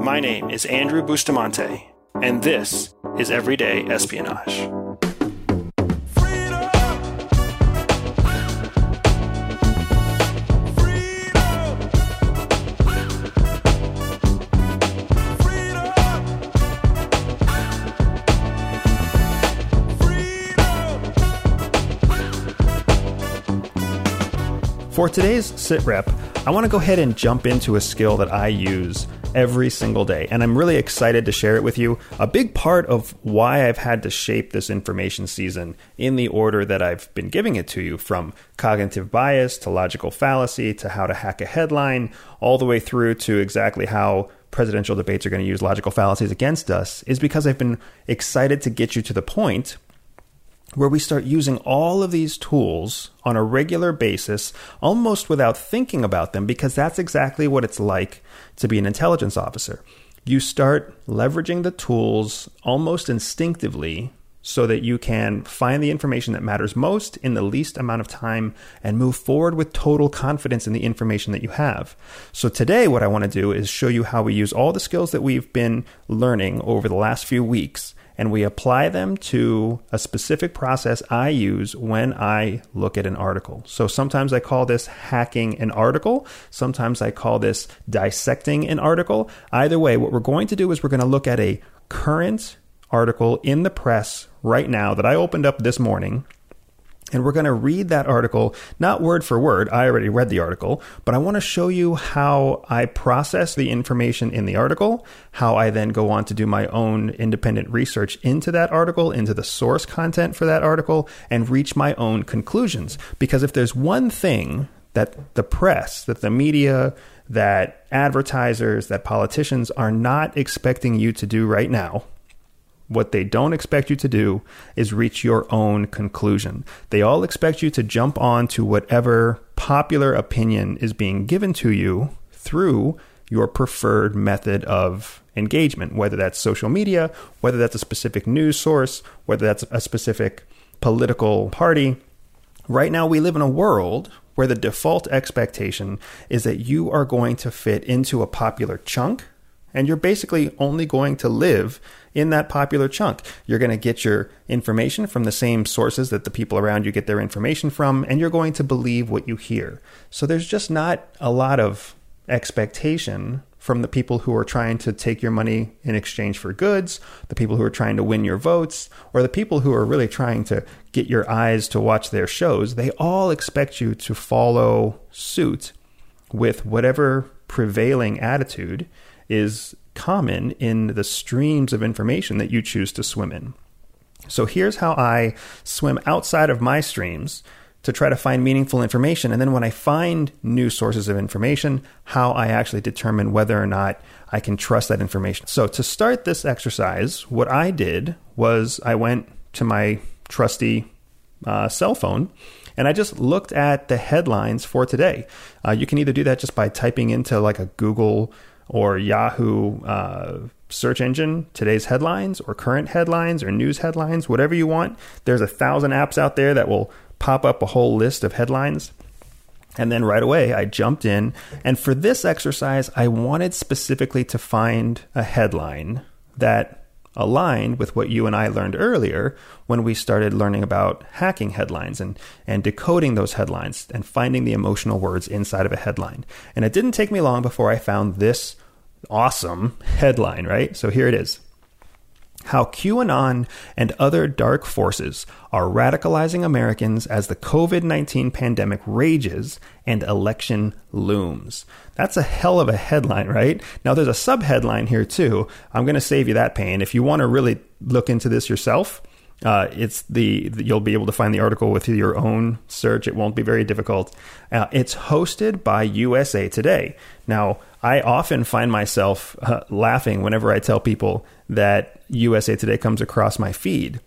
My name is Andrew Bustamante, and this is Everyday Espionage. For today's sit rep, I want to go ahead and jump into a skill that I use every single day, and I'm really excited to share it with you. A big part of why I've had to shape this information season in the order that I've been giving it to you from cognitive bias to logical fallacy to how to hack a headline, all the way through to exactly how presidential debates are going to use logical fallacies against us is because I've been excited to get you to the point where we start using all of these tools on a regular basis, almost without thinking about them, because that's exactly what it's like to be an intelligence officer. You start leveraging the tools almost instinctively so that you can find the information that matters most in the least amount of time and move forward with total confidence in the information that you have. So, today, what I want to do is show you how we use all the skills that we've been learning over the last few weeks and we apply them to a specific process I use when I look at an article. So sometimes I call this hacking an article, sometimes I call this dissecting an article. Either way, what we're going to do is we're going to look at a current article in the press right now that I opened up this morning and we're going to read that article, not word for word. I already read the article, but I want to show you how I process the information in the article, how I then go on to do my own independent research into that article, into the source content for that article, and reach my own conclusions. Because if there's one thing that the press, that the media, that advertisers, that politicians are not expecting you to do right now, what they don't expect you to do is reach your own conclusion. They all expect you to jump on to whatever popular opinion is being given to you through your preferred method of engagement, whether that's social media, whether that's a specific news source, whether that's a specific political party. Right now, we live in a world where the default expectation is that you are going to fit into a popular chunk and you're basically only going to live in that popular chunk. You're going to get your information from the same sources that the people around you get their information from, and you're going to believe what you hear. So there's just not a lot of expectation from the people who are trying to take your money in exchange for goods, the people who are trying to win your votes, or the people who are really trying to get your eyes to watch their shows. They all expect you to follow suit with whatever prevailing attitude is common in the streams of information that you choose to swim in. So here's how I swim outside of my streams to try to find meaningful information. And then when I find new sources of information, how I actually determine whether or not I can trust that information. So to start this exercise, what I did was I went to my trusty uh, cell phone and I just looked at the headlines for today. Uh, you can either do that just by typing into like a Google or Yahoo uh, search engine today's headlines or current headlines or news headlines, whatever you want. There's a thousand apps out there that will pop up a whole list of headlines. And then right away, I jumped in. And for this exercise, I wanted specifically to find a headline that aligned with what you and I learned earlier when we started learning about hacking headlines and, and decoding those headlines and finding the emotional words inside of a headline. And it didn't take me long before I found this awesome headline, right? So here it is how QAnon and other dark forces are radicalizing Americans as the COVID 19 pandemic rages and election looms. That's a hell of a headline, right? Now, there's a subheadline here, too. I'm going to save you that pain. If you want to really look into this yourself, uh, it's the you'll be able to find the article with your own search. It won't be very difficult. Uh, it's hosted by USA Today. Now, I often find myself uh, laughing whenever I tell people that USA Today comes across my feed.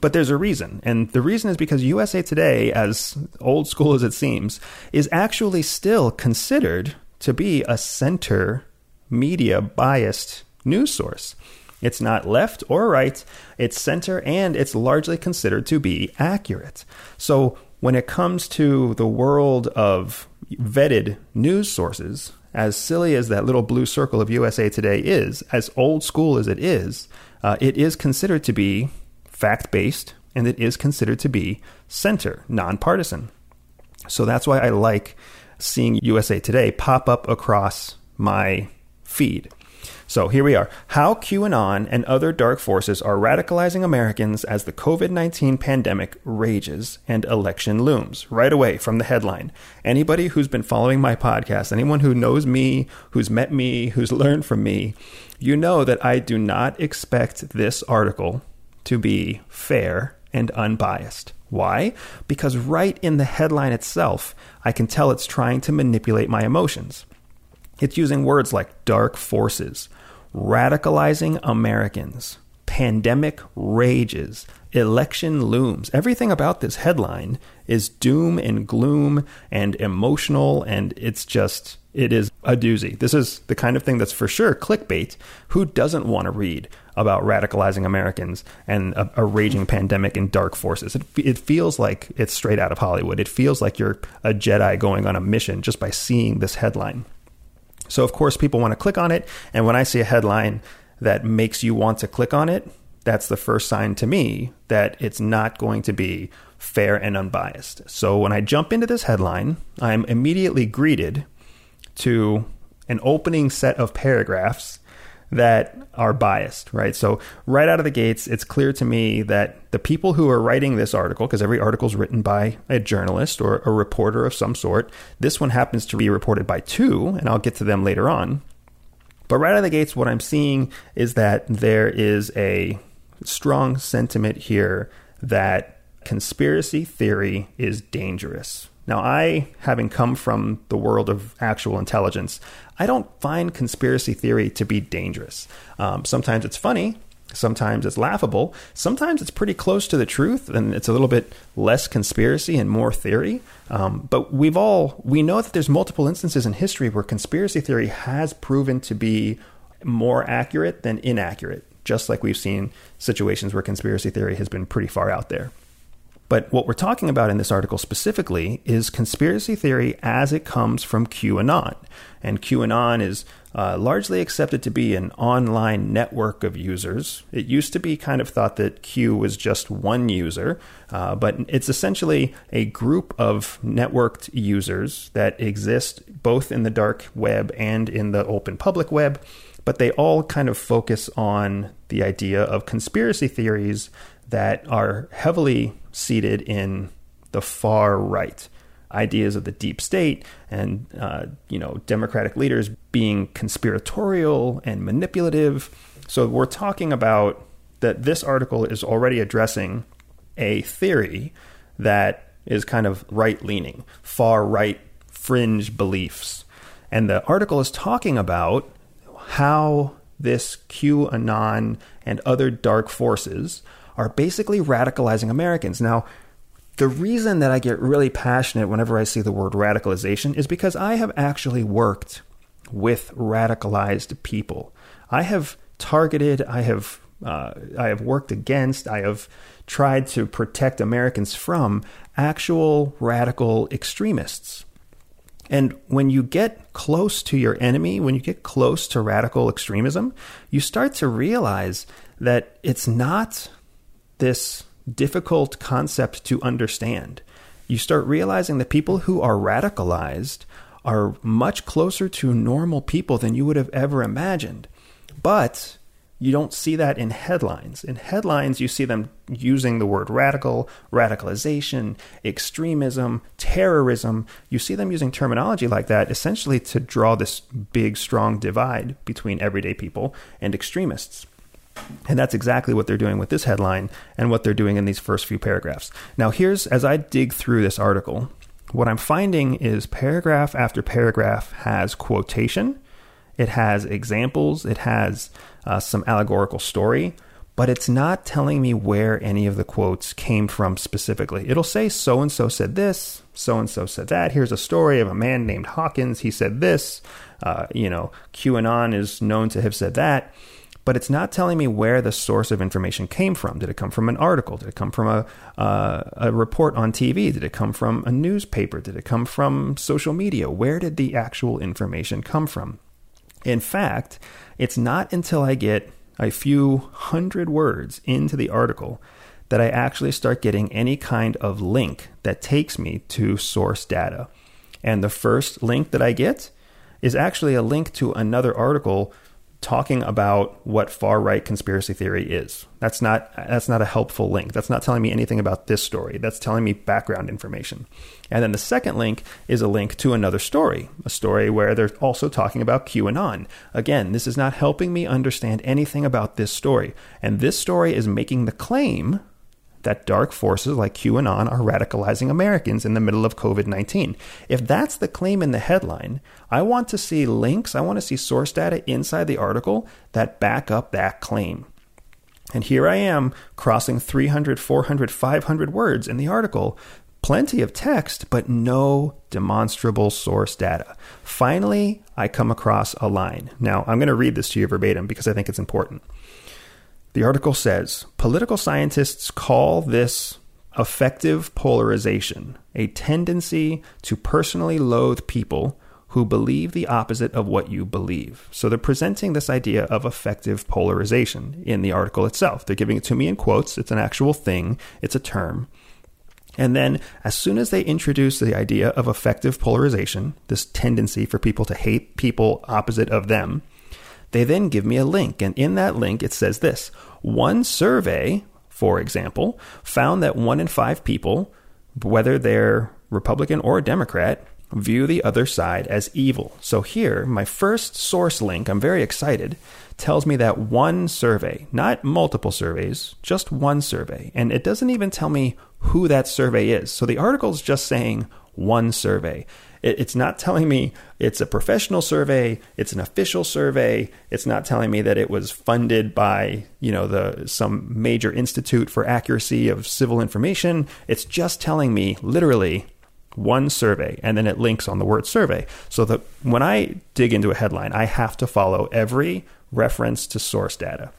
But there's a reason. And the reason is because USA Today, as old school as it seems, is actually still considered to be a center media biased news source. It's not left or right, it's center, and it's largely considered to be accurate. So when it comes to the world of vetted news sources, as silly as that little blue circle of USA Today is, as old school as it is, uh, it is considered to be fact based and it is considered to be center, nonpartisan. So that's why I like seeing USA Today pop up across my feed. So here we are. How QAnon and other dark forces are radicalizing Americans as the COVID 19 pandemic rages and election looms. Right away from the headline. Anybody who's been following my podcast, anyone who knows me, who's met me, who's learned from me, you know that I do not expect this article to be fair and unbiased. Why? Because right in the headline itself, I can tell it's trying to manipulate my emotions. It's using words like dark forces, radicalizing Americans, pandemic rages, election looms. Everything about this headline is doom and gloom and emotional, and it's just, it is a doozy. This is the kind of thing that's for sure clickbait. Who doesn't want to read about radicalizing Americans and a, a raging pandemic and dark forces? It, it feels like it's straight out of Hollywood. It feels like you're a Jedi going on a mission just by seeing this headline. So, of course, people want to click on it. And when I see a headline that makes you want to click on it, that's the first sign to me that it's not going to be fair and unbiased. So, when I jump into this headline, I'm immediately greeted to an opening set of paragraphs that are biased, right? So, right out of the gates, it's clear to me that the people who are writing this article, because every article is written by a journalist or a reporter of some sort, this one happens to be reported by two, and I'll get to them later on. But right out of the gates, what I'm seeing is that there is a strong sentiment here that conspiracy theory is dangerous. Now, I, having come from the world of actual intelligence, I don't find conspiracy theory to be dangerous. Um, sometimes it's funny, sometimes it's laughable, sometimes it's pretty close to the truth, and it's a little bit less conspiracy and more theory. Um, but we've all we know that there's multiple instances in history where conspiracy theory has proven to be more accurate than inaccurate. Just like we've seen situations where conspiracy theory has been pretty far out there. But what we're talking about in this article specifically is conspiracy theory as it comes from QAnon. And QAnon is uh, largely accepted to be an online network of users. It used to be kind of thought that Q was just one user, uh, but it's essentially a group of networked users that exist both in the dark web and in the open public web. But they all kind of focus on the idea of conspiracy theories that are heavily seated in the far right. Ideas of the deep state and uh, you know democratic leaders being conspiratorial and manipulative. So we're talking about that. This article is already addressing a theory that is kind of right leaning, far right fringe beliefs, and the article is talking about how this QAnon and other dark forces are basically radicalizing Americans. Now, the reason that I get really passionate whenever I see the word radicalization is because I have actually worked with radicalized people. I have targeted, I have uh, I have worked against, I have tried to protect Americans from actual radical extremists. And when you get close to your enemy, when you get close to radical extremism, you start to realize that it's not this difficult concept to understand. You start realizing that people who are radicalized are much closer to normal people than you would have ever imagined. But you don't see that in headlines. In headlines, you see them using the word radical, radicalization, extremism, terrorism. You see them using terminology like that essentially to draw this big, strong divide between everyday people and extremists. And that's exactly what they're doing with this headline and what they're doing in these first few paragraphs. Now, here's as I dig through this article, what I'm finding is paragraph after paragraph has quotation, it has examples, it has uh, some allegorical story, but it's not telling me where any of the quotes came from specifically. It'll say so and so said this, so and so said that. Here's a story of a man named Hawkins. He said this. Uh, you know, QAnon is known to have said that but it's not telling me where the source of information came from. Did it come from an article? Did it come from a, uh, a report on TV? Did it come from a newspaper? Did it come from social media? Where did the actual information come from? In fact, it's not until I get a few hundred words into the article that I actually start getting any kind of link that takes me to source data. And the first link that I get is actually a link to another article talking about what far right conspiracy theory is. That's not that's not a helpful link. That's not telling me anything about this story. That's telling me background information. And then the second link is a link to another story, a story where they're also talking about QAnon. Again, this is not helping me understand anything about this story. And this story is making the claim that dark forces like QAnon are radicalizing Americans in the middle of COVID 19. If that's the claim in the headline, I want to see links, I want to see source data inside the article that back up that claim. And here I am crossing 300, 400, 500 words in the article. Plenty of text, but no demonstrable source data. Finally, I come across a line. Now, I'm going to read this to you verbatim because I think it's important. The article says political scientists call this affective polarization, a tendency to personally loathe people who believe the opposite of what you believe. So they're presenting this idea of affective polarization in the article itself. They're giving it to me in quotes. It's an actual thing, it's a term. And then, as soon as they introduce the idea of affective polarization, this tendency for people to hate people opposite of them, they then give me a link, and in that link it says this One survey, for example, found that one in five people, whether they're Republican or Democrat, view the other side as evil. So here, my first source link, I'm very excited, tells me that one survey, not multiple surveys, just one survey. And it doesn't even tell me who that survey is. So the article is just saying one survey. It, it's not telling me it's a professional survey, it's an official survey. It's not telling me that it was funded by, you know, the some major institute for accuracy of civil information. It's just telling me literally one survey and then it links on the word survey. So that when I dig into a headline, I have to follow every reference to source data.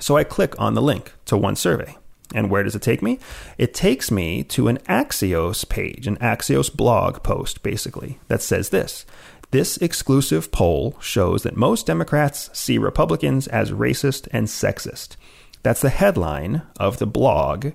So I click on the link to one survey. And where does it take me? It takes me to an Axios page, an Axios blog post, basically, that says this. This exclusive poll shows that most Democrats see Republicans as racist and sexist. That's the headline of the blog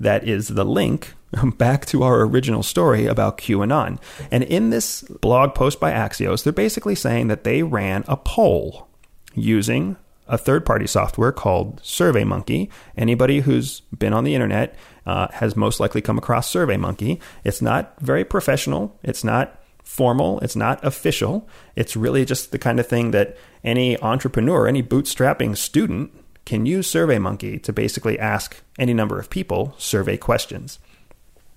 that is the link back to our original story about QAnon. And in this blog post by Axios, they're basically saying that they ran a poll using a third party software called SurveyMonkey. Anybody who's been on the internet uh, has most likely come across SurveyMonkey. It's not very professional, it's not formal, it's not official. It's really just the kind of thing that any entrepreneur, any bootstrapping student can use SurveyMonkey to basically ask any number of people survey questions.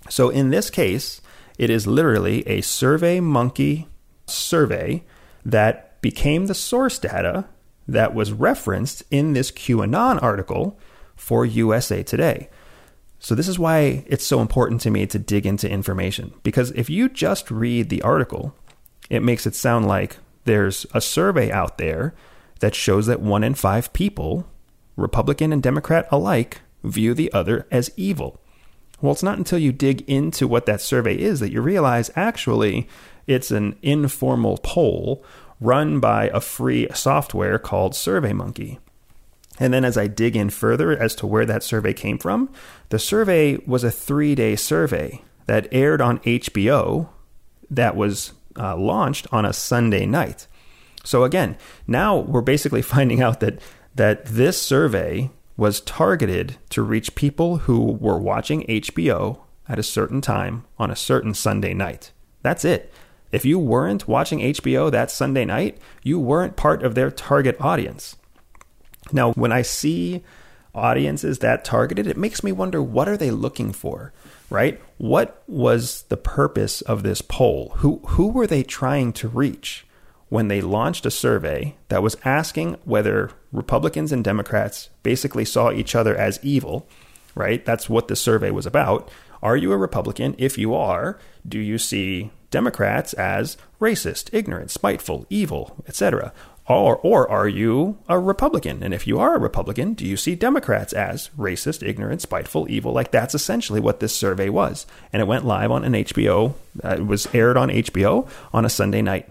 So in this case, it is literally a SurveyMonkey survey that became the source data that was referenced in this QAnon article for USA Today. So, this is why it's so important to me to dig into information. Because if you just read the article, it makes it sound like there's a survey out there that shows that one in five people, Republican and Democrat alike, view the other as evil. Well, it's not until you dig into what that survey is that you realize actually it's an informal poll run by a free software called SurveyMonkey. And then as I dig in further as to where that survey came from, the survey was a three day survey that aired on HBO that was uh, launched on a Sunday night. So again, now we're basically finding out that that this survey was targeted to reach people who were watching HBO at a certain time on a certain Sunday night. That's it. If you weren't watching HBO that Sunday night, you weren't part of their target audience. Now, when I see audiences that targeted, it makes me wonder what are they looking for, right? What was the purpose of this poll? Who who were they trying to reach when they launched a survey that was asking whether Republicans and Democrats basically saw each other as evil, right? That's what the survey was about. Are you a Republican? If you are, do you see Democrats as racist, ignorant, spiteful, evil, etc. Or, or are you a Republican? And if you are a Republican, do you see Democrats as racist, ignorant, spiteful, evil? Like that's essentially what this survey was. And it went live on an HBO, uh, it was aired on HBO on a Sunday night.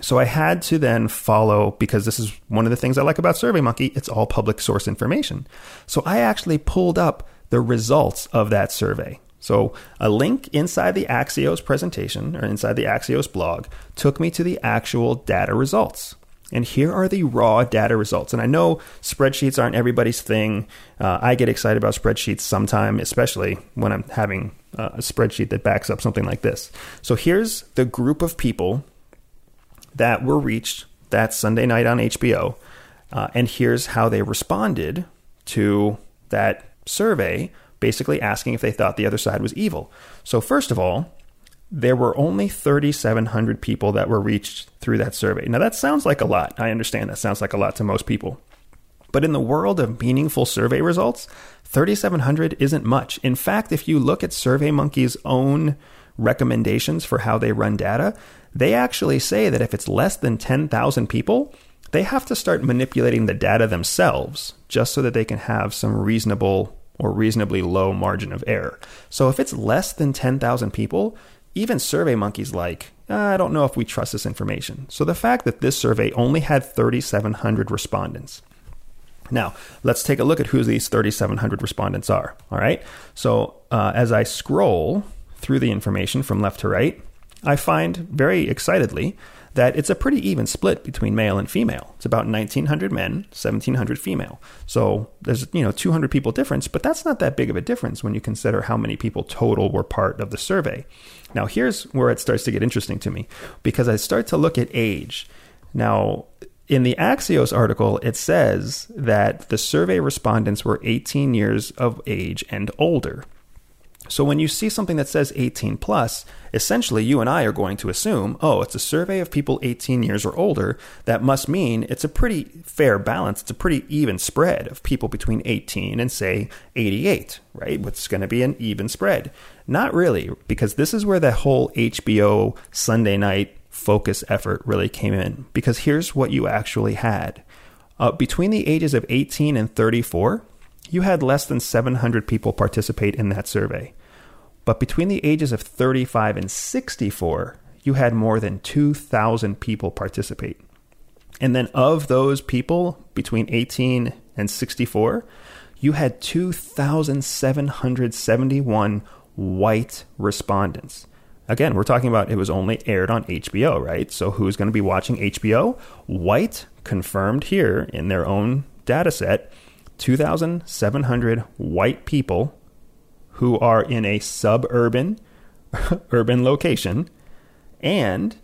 So I had to then follow because this is one of the things I like about SurveyMonkey. It's all public source information. So I actually pulled up the results of that survey. So a link inside the Axios presentation or inside the Axios blog took me to the actual data results. And here are the raw data results. And I know spreadsheets aren't everybody's thing. Uh, I get excited about spreadsheets sometime, especially when I'm having uh, a spreadsheet that backs up something like this. So here's the group of people that were reached that Sunday night on HBO. Uh, and here's how they responded to that survey, basically asking if they thought the other side was evil. So, first of all, there were only 3,700 people that were reached through that survey. Now, that sounds like a lot. I understand that sounds like a lot to most people. But in the world of meaningful survey results, 3,700 isn't much. In fact, if you look at SurveyMonkey's own recommendations for how they run data, they actually say that if it's less than 10,000 people, they have to start manipulating the data themselves just so that they can have some reasonable or reasonably low margin of error. So if it's less than 10,000 people, even SurveyMonkey's like, I don't know if we trust this information. So the fact that this survey only had 3,700 respondents. Now, let's take a look at who these 3,700 respondents are. All right. So uh, as I scroll through the information from left to right, I find very excitedly that it's a pretty even split between male and female. It's about 1900 men, 1700 female. So there's, you know, 200 people difference, but that's not that big of a difference when you consider how many people total were part of the survey. Now, here's where it starts to get interesting to me because I start to look at age. Now, in the Axios article, it says that the survey respondents were 18 years of age and older. So when you see something that says 18 plus, essentially you and I are going to assume, oh, it's a survey of people 18 years or older. That must mean it's a pretty fair balance. It's a pretty even spread of people between 18 and say 88, right? It's going to be an even spread. Not really, because this is where the whole HBO Sunday night focus effort really came in. Because here's what you actually had. Uh, between the ages of 18 and 34, you had less than 700 people participate in that survey. But between the ages of 35 and 64, you had more than 2,000 people participate. And then of those people between 18 and 64, you had 2,771 white respondents. Again, we're talking about it was only aired on HBO, right? So who's going to be watching HBO? White confirmed here in their own data set 2,700 white people who are in a suburban urban location and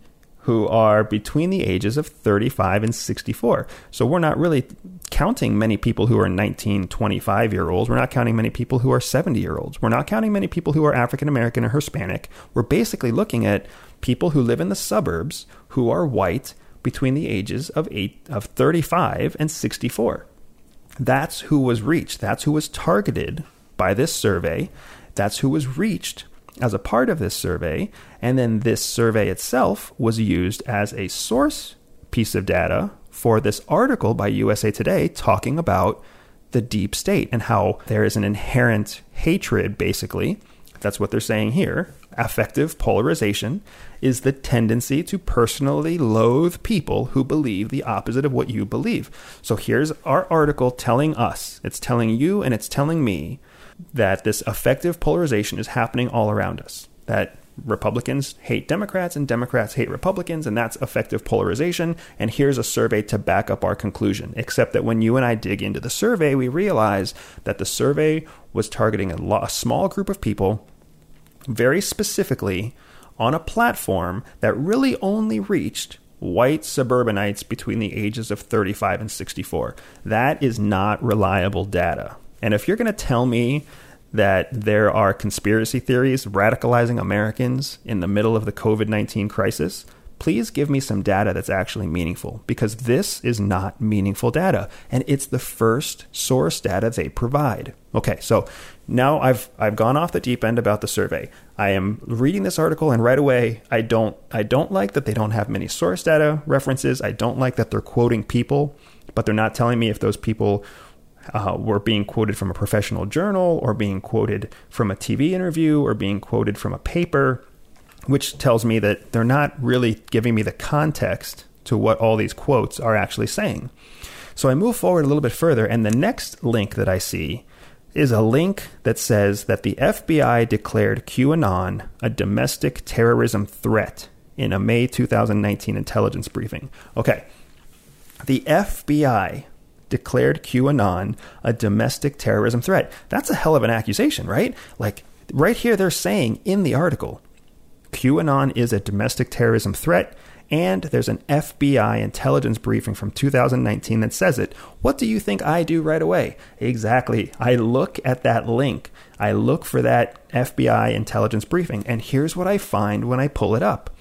who are between the ages of 35 and 64. So we're not really counting many people who are 19, 25 year olds. We're not counting many people who are 70 year olds. We're not counting many people who are African American or Hispanic. We're basically looking at people who live in the suburbs who are white between the ages of eight, of 35 and 64. That's who was reached. That's who was targeted by this survey. That's who was reached as a part of this survey. And then this survey itself was used as a source piece of data for this article by USA Today talking about the deep state and how there is an inherent hatred, basically. That's what they're saying here. Affective polarization is the tendency to personally loathe people who believe the opposite of what you believe. So here's our article telling us, it's telling you and it's telling me that this affective polarization is happening all around us. That Republicans hate Democrats and Democrats hate Republicans, and that's affective polarization. And here's a survey to back up our conclusion. Except that when you and I dig into the survey, we realize that the survey was targeting a, a small group of people very specifically on a platform that really only reached white suburbanites between the ages of 35 and 64. That is not reliable data. And if you're going to tell me that there are conspiracy theories radicalizing Americans in the middle of the COVID 19 crisis, please give me some data that's actually meaningful because this is not meaningful data and it's the first source data they provide. Okay, so now I've I've gone off the deep end about the survey. I am reading this article and right away I don't I don't like that they don't have many source data references. I don't like that they're quoting people, but they're not telling me if those people uh, were being quoted from a professional journal or being quoted from a TV interview or being quoted from a paper, which tells me that they're not really giving me the context to what all these quotes are actually saying. So I move forward a little bit further, and the next link that I see is a link that says that the FBI declared QAnon a domestic terrorism threat in a May 2019 intelligence briefing. Okay, the FBI declared QAnon a domestic terrorism threat. That's a hell of an accusation, right? Like, right here, they're saying in the article QAnon is a domestic terrorism threat, and there's an FBI intelligence briefing from 2019 that says it. What do you think I do right away? Exactly. I look at that link, I look for that FBI intelligence briefing, and here's what I find when I pull it up.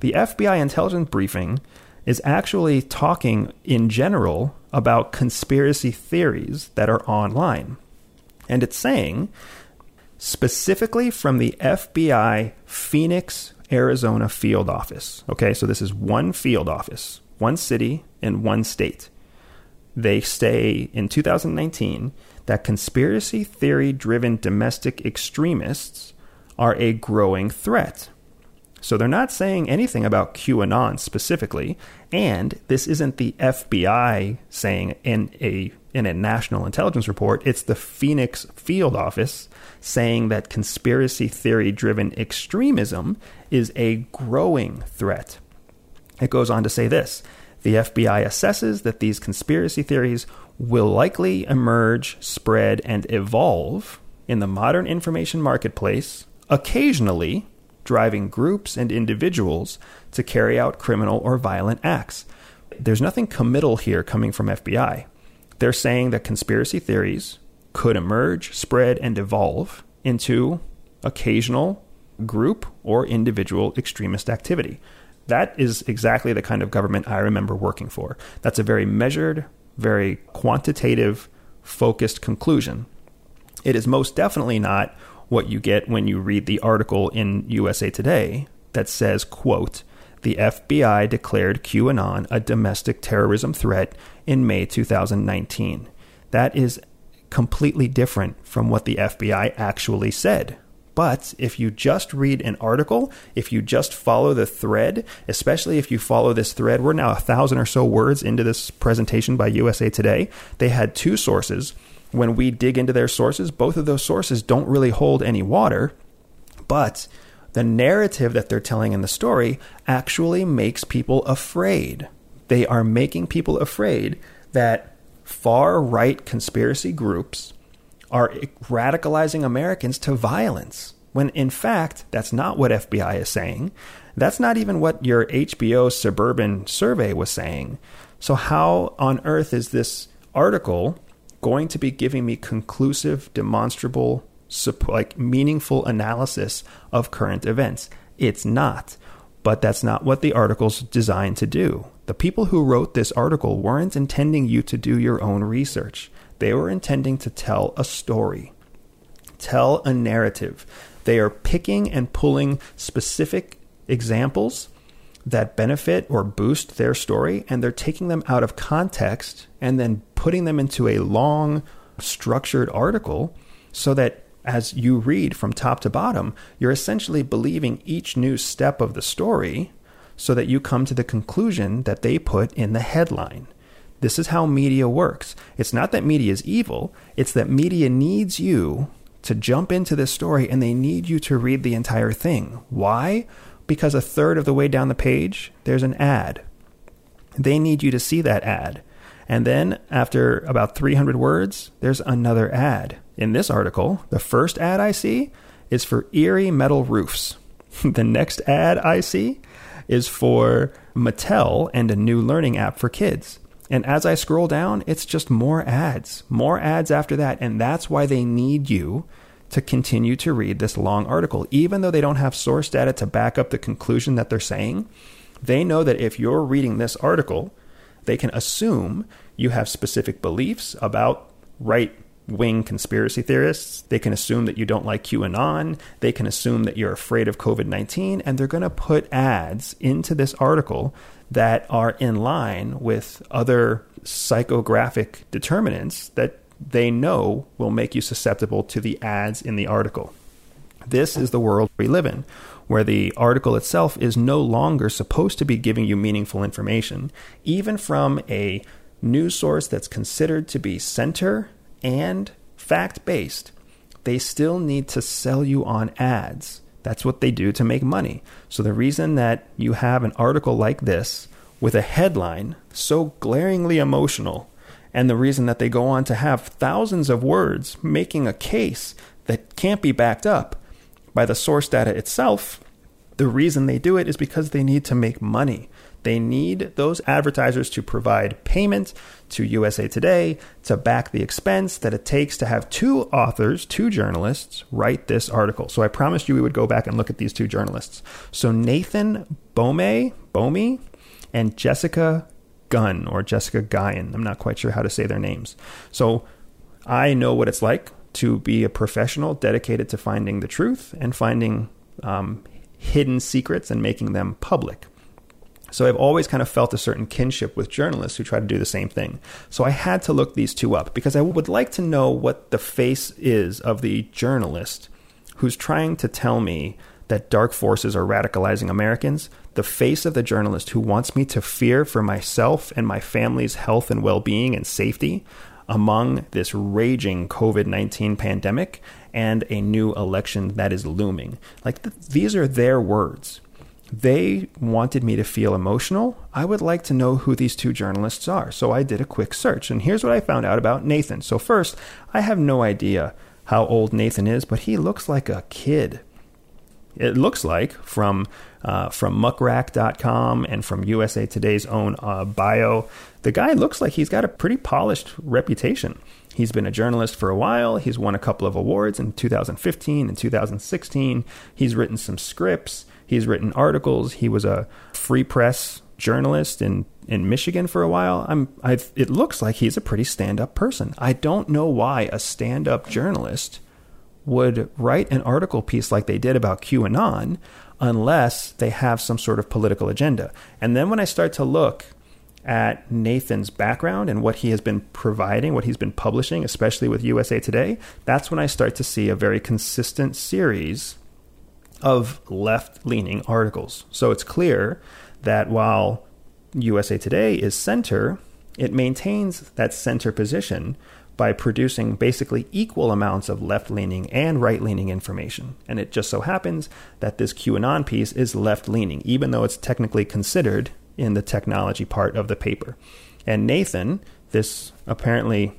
The FBI intelligence briefing is actually talking in general about conspiracy theories that are online. And it's saying, specifically from the FBI Phoenix, Arizona field office. Okay, so this is one field office, one city, and one state. They say in 2019 that conspiracy theory driven domestic extremists are a growing threat so they're not saying anything about QAnon specifically, and this isn't the FBI saying in a in a national intelligence report, it's the Phoenix field office saying that conspiracy theory driven extremism is a growing threat. It goes on to say this the FBI assesses that these conspiracy theories will likely emerge, spread, and evolve in the modern information marketplace, occasionally driving groups and individuals to carry out criminal or violent acts. There's nothing committal here coming from FBI. They're saying that conspiracy theories could emerge, spread, and evolve into occasional group or individual extremist activity. That is exactly the kind of government I remember working for. That's a very measured, very quantitative, focused conclusion. It is most definitely not what you get when you read the article in USA Today that says, quote, the FBI declared QAnon a domestic terrorism threat in May 2019. That is completely different from what the FBI actually said. But if you just read an article, if you just follow the thread, especially if you follow this thread, we're now a thousand or so words into this presentation by USA Today. They had two sources when we dig into their sources, both of those sources don't really hold any water, but the narrative that they're telling in the story actually makes people afraid. They are making people afraid that far right conspiracy groups are radicalizing Americans to violence. When in fact, that's not what FBI is saying. That's not even what your HBO suburban survey was saying. So, how on earth is this article going to be giving me conclusive, demonstrable, like meaningful analysis of current events. It's not. But that's not what the article's designed to do. The people who wrote this article weren't intending you to do your own research. They were intending to tell a story, tell a narrative. They are picking and pulling specific examples that benefit or boost their story, and they're taking them out of context and then putting them into a long, structured article so that as you read from top to bottom, you're essentially believing each new step of the story so that you come to the conclusion that they put in the headline. This is how media works. It's not that media is evil, it's that media needs you to jump into this story and they need you to read the entire thing. Why? because a third of the way down the page, there's an ad. They need you to see that ad. And then, after about 300 words, there's another ad. In this article, the first ad I see is for Erie Metal Roofs. the next ad I see is for Mattel and a new learning app for kids. And as I scroll down, it's just more ads, more ads after that. And that's why they need you to continue to read this long article. Even though they don't have source data to back up the conclusion that they're saying, They know that if you're reading this article, they can assume you have specific beliefs about right wing conspiracy theorists. They can assume that you don't like QAnon. They can assume that you're afraid of COVID 19. And they're going to put ads into this article that are in line with other psychographic determinants that they know will make you susceptible to the ads in the article. This is the world we live in, where the article itself is no longer supposed to be giving you meaningful information, even from a news source that's considered to be center and fact based. They still need to sell you on ads. That's what they do to make money. So, the reason that you have an article like this with a headline so glaringly emotional, and the reason that they go on to have thousands of words making a case that can't be backed up by the source data itself, the reason they do it is because they need to make money. They need those advertisers to provide payment to USA Today to back the expense that it takes to have two authors, two journalists, write this article. So I promised you we would go back and look at these two journalists. So Nathan Bomey, Bomey, and Jessica Gunn or Jessica Guyon. I'm not quite sure how to say their names. So I know what it's like to be a professional dedicated to finding the truth and finding um, hidden secrets and making them public. So I've always kind of felt a certain kinship with journalists who try to do the same thing. So I had to look these two up because I would like to know what the face is of the journalist who's trying to tell me that dark forces are radicalizing Americans, the face of the journalist who wants me to fear for myself and my family's health and well being and safety among this raging COVID 19 pandemic and a new election that is looming. Like, th- these are their words. They wanted me to feel emotional. I would like to know who these two journalists are. So I did a quick search, and here's what I found out about Nathan. So, first, I have no idea how old Nathan is, but he looks like a kid. It looks like from uh, from muckrack.com and from USA Today's own uh, bio, the guy looks like he's got a pretty polished reputation. He's been a journalist for a while. He's won a couple of awards in 2015 and 2016. He's written some scripts. He's written articles. He was a free press journalist in, in Michigan for a while. I'm, I've, it looks like he's a pretty stand up person. I don't know why a stand up journalist would write an article piece like they did about QAnon unless they have some sort of political agenda. And then when I start to look at Nathan's background and what he has been providing, what he's been publishing, especially with USA Today, that's when I start to see a very consistent series of left leaning articles. So it's clear that while USA Today is center, it maintains that center position by producing basically equal amounts of left leaning and right leaning information. And it just so happens that this QAnon piece is left leaning, even though it's technically considered in the technology part of the paper. And Nathan, this apparently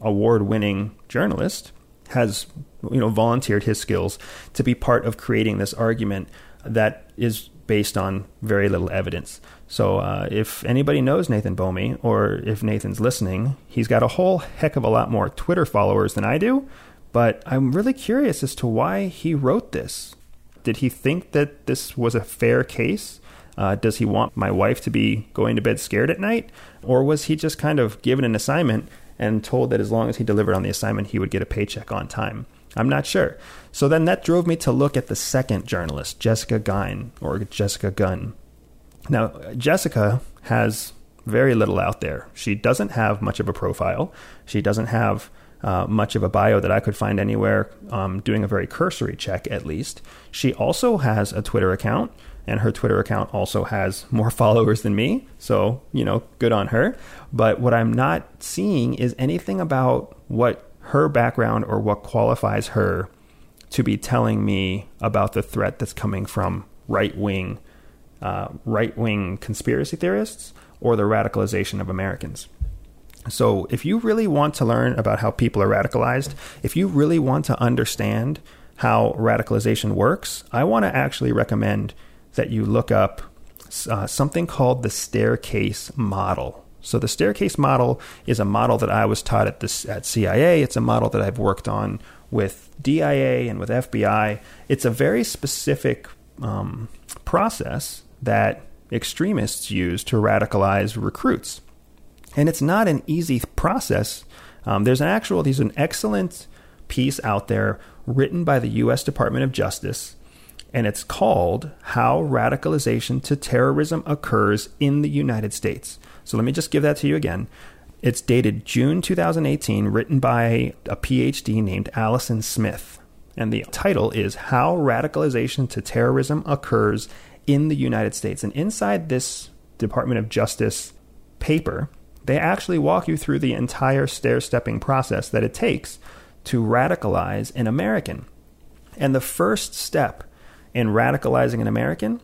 award winning journalist, has you know volunteered his skills to be part of creating this argument that is based on very little evidence. So uh, if anybody knows Nathan Bomey or if Nathan's listening, he's got a whole heck of a lot more Twitter followers than I do. But I'm really curious as to why he wrote this. Did he think that this was a fair case? Uh, does he want my wife to be going to bed scared at night? Or was he just kind of given an assignment and told that as long as he delivered on the assignment, he would get a paycheck on time? I'm not sure. So then that drove me to look at the second journalist, Jessica Guyon, or Jessica Gunn. Now, Jessica has very little out there. She doesn't have much of a profile. She doesn't have uh, much of a bio that I could find anywhere, um, doing a very cursory check at least. She also has a Twitter account, and her Twitter account also has more followers than me. So, you know, good on her. But what I'm not seeing is anything about what her background or what qualifies her to be telling me about the threat that's coming from right wing uh, right wing conspiracy theorists or the radicalization of Americans. So, if you really want to learn about how people are radicalized, if you really want to understand how radicalization works, I want to actually recommend that you look up uh, something called the staircase model. So the staircase model is a model that I was taught at this at CIA. It's a model that I've worked on with DIA and with FBI. It's a very specific um, process that extremists use to radicalize recruits. And it's not an easy process. Um, there's an actual, there's an excellent piece out there written by the U.S. Department of Justice, and it's called How Radicalization to Terrorism Occurs in the United States. So let me just give that to you again. It's dated June 2018, written by a PhD named Allison Smith. And the title is How Radicalization to Terrorism Occurs in the United States. And inside this Department of Justice paper, they actually walk you through the entire stair stepping process that it takes to radicalize an American. And the first step in radicalizing an American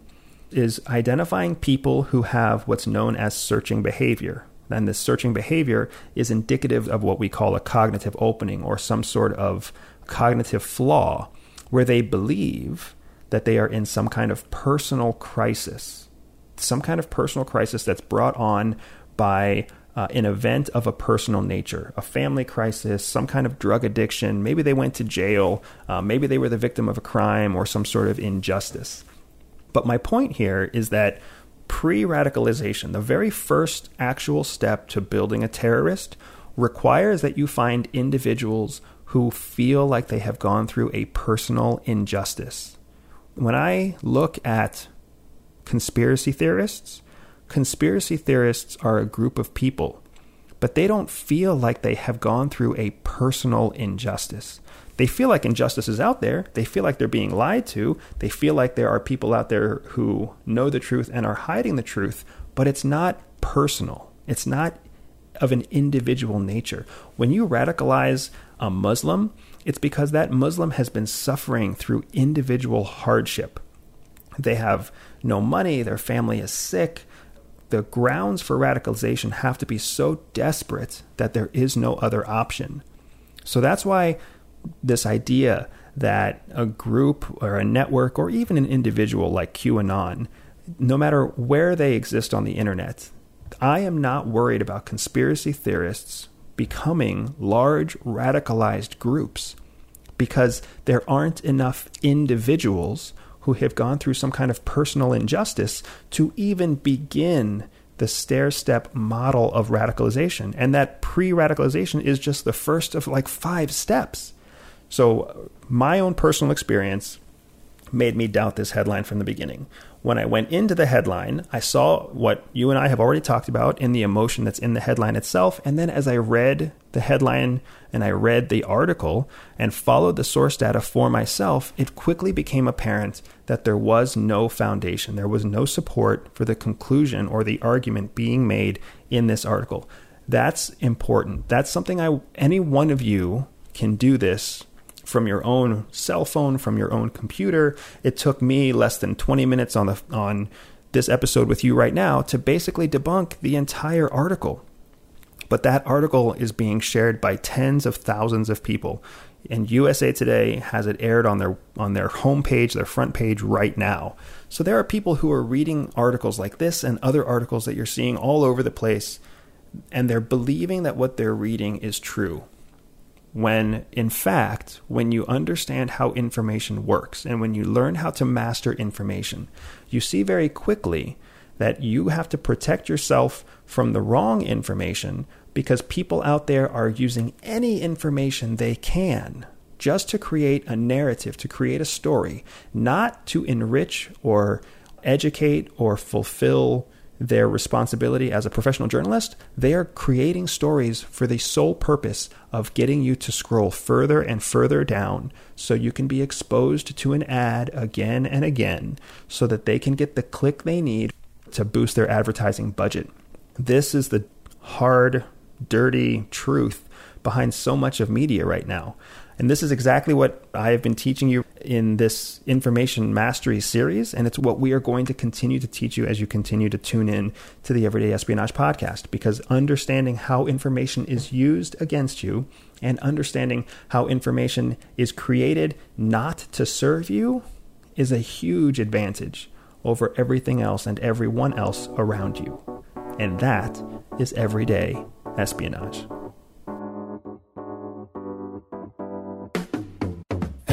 is identifying people who have what's known as searching behavior. And this searching behavior is indicative of what we call a cognitive opening or some sort of cognitive flaw where they believe that they are in some kind of personal crisis, some kind of personal crisis that's brought on by uh, an event of a personal nature, a family crisis, some kind of drug addiction. Maybe they went to jail. Uh, maybe they were the victim of a crime or some sort of injustice. But my point here is that pre radicalization, the very first actual step to building a terrorist, requires that you find individuals who feel like they have gone through a personal injustice. When I look at conspiracy theorists, conspiracy theorists are a group of people, but they don't feel like they have gone through a personal injustice. They feel like injustice is out there. They feel like they're being lied to. They feel like there are people out there who know the truth and are hiding the truth, but it's not personal. It's not of an individual nature. When you radicalize a Muslim, it's because that Muslim has been suffering through individual hardship. They have no money, their family is sick. The grounds for radicalization have to be so desperate that there is no other option. So that's why this idea that a group or a network or even an individual like QAnon, no matter where they exist on the internet, I am not worried about conspiracy theorists becoming large radicalized groups because there aren't enough individuals who have gone through some kind of personal injustice to even begin the stair step model of radicalization. And that pre radicalization is just the first of like five steps. So, my own personal experience made me doubt this headline from the beginning. When I went into the headline, I saw what you and I have already talked about in the emotion that's in the headline itself. And then as I read the headline and I read the article and followed the source data for myself, it quickly became apparent that there was no foundation. There was no support for the conclusion or the argument being made in this article. That's important. That's something I any one of you can do this from your own cell phone, from your own computer. It took me less than 20 minutes on the on this episode with you right now to basically debunk the entire article. But that article is being shared by tens of thousands of people. And USA Today has it aired on their on their homepage, their front page right now. So there are people who are reading articles like this and other articles that you're seeing all over the place and they're believing that what they're reading is true when in fact, when you understand how information works and when you learn how to master information, you see very quickly that you have to protect yourself from the wrong information because people out there are using any information they can just to create a narrative, to create a story, not to enrich or educate or fulfill their responsibility as a professional journalist, they are creating stories for the sole purpose of getting you to scroll further and further down so you can be exposed to an ad again and again so that they can get the click they need to boost their advertising budget. This is the hard, dirty truth behind so much of media right now. And this is exactly what I have been teaching you in this information mastery series. And it's what we are going to continue to teach you as you continue to tune in to the Everyday Espionage podcast. Because understanding how information is used against you and understanding how information is created not to serve you is a huge advantage over everything else and everyone else around you. And that is everyday espionage.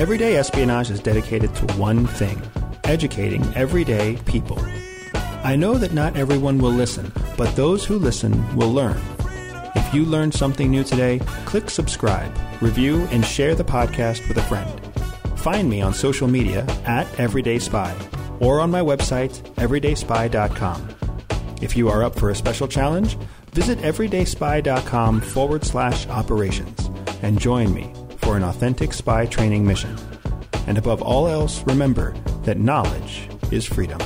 Everyday Espionage is dedicated to one thing educating everyday people. I know that not everyone will listen, but those who listen will learn. If you learned something new today, click subscribe, review, and share the podcast with a friend. Find me on social media at Everyday Spy or on my website, everydayspy.com. If you are up for a special challenge, visit everydayspy.com forward slash operations and join me for an authentic spy training mission. And above all else, remember that knowledge is freedom.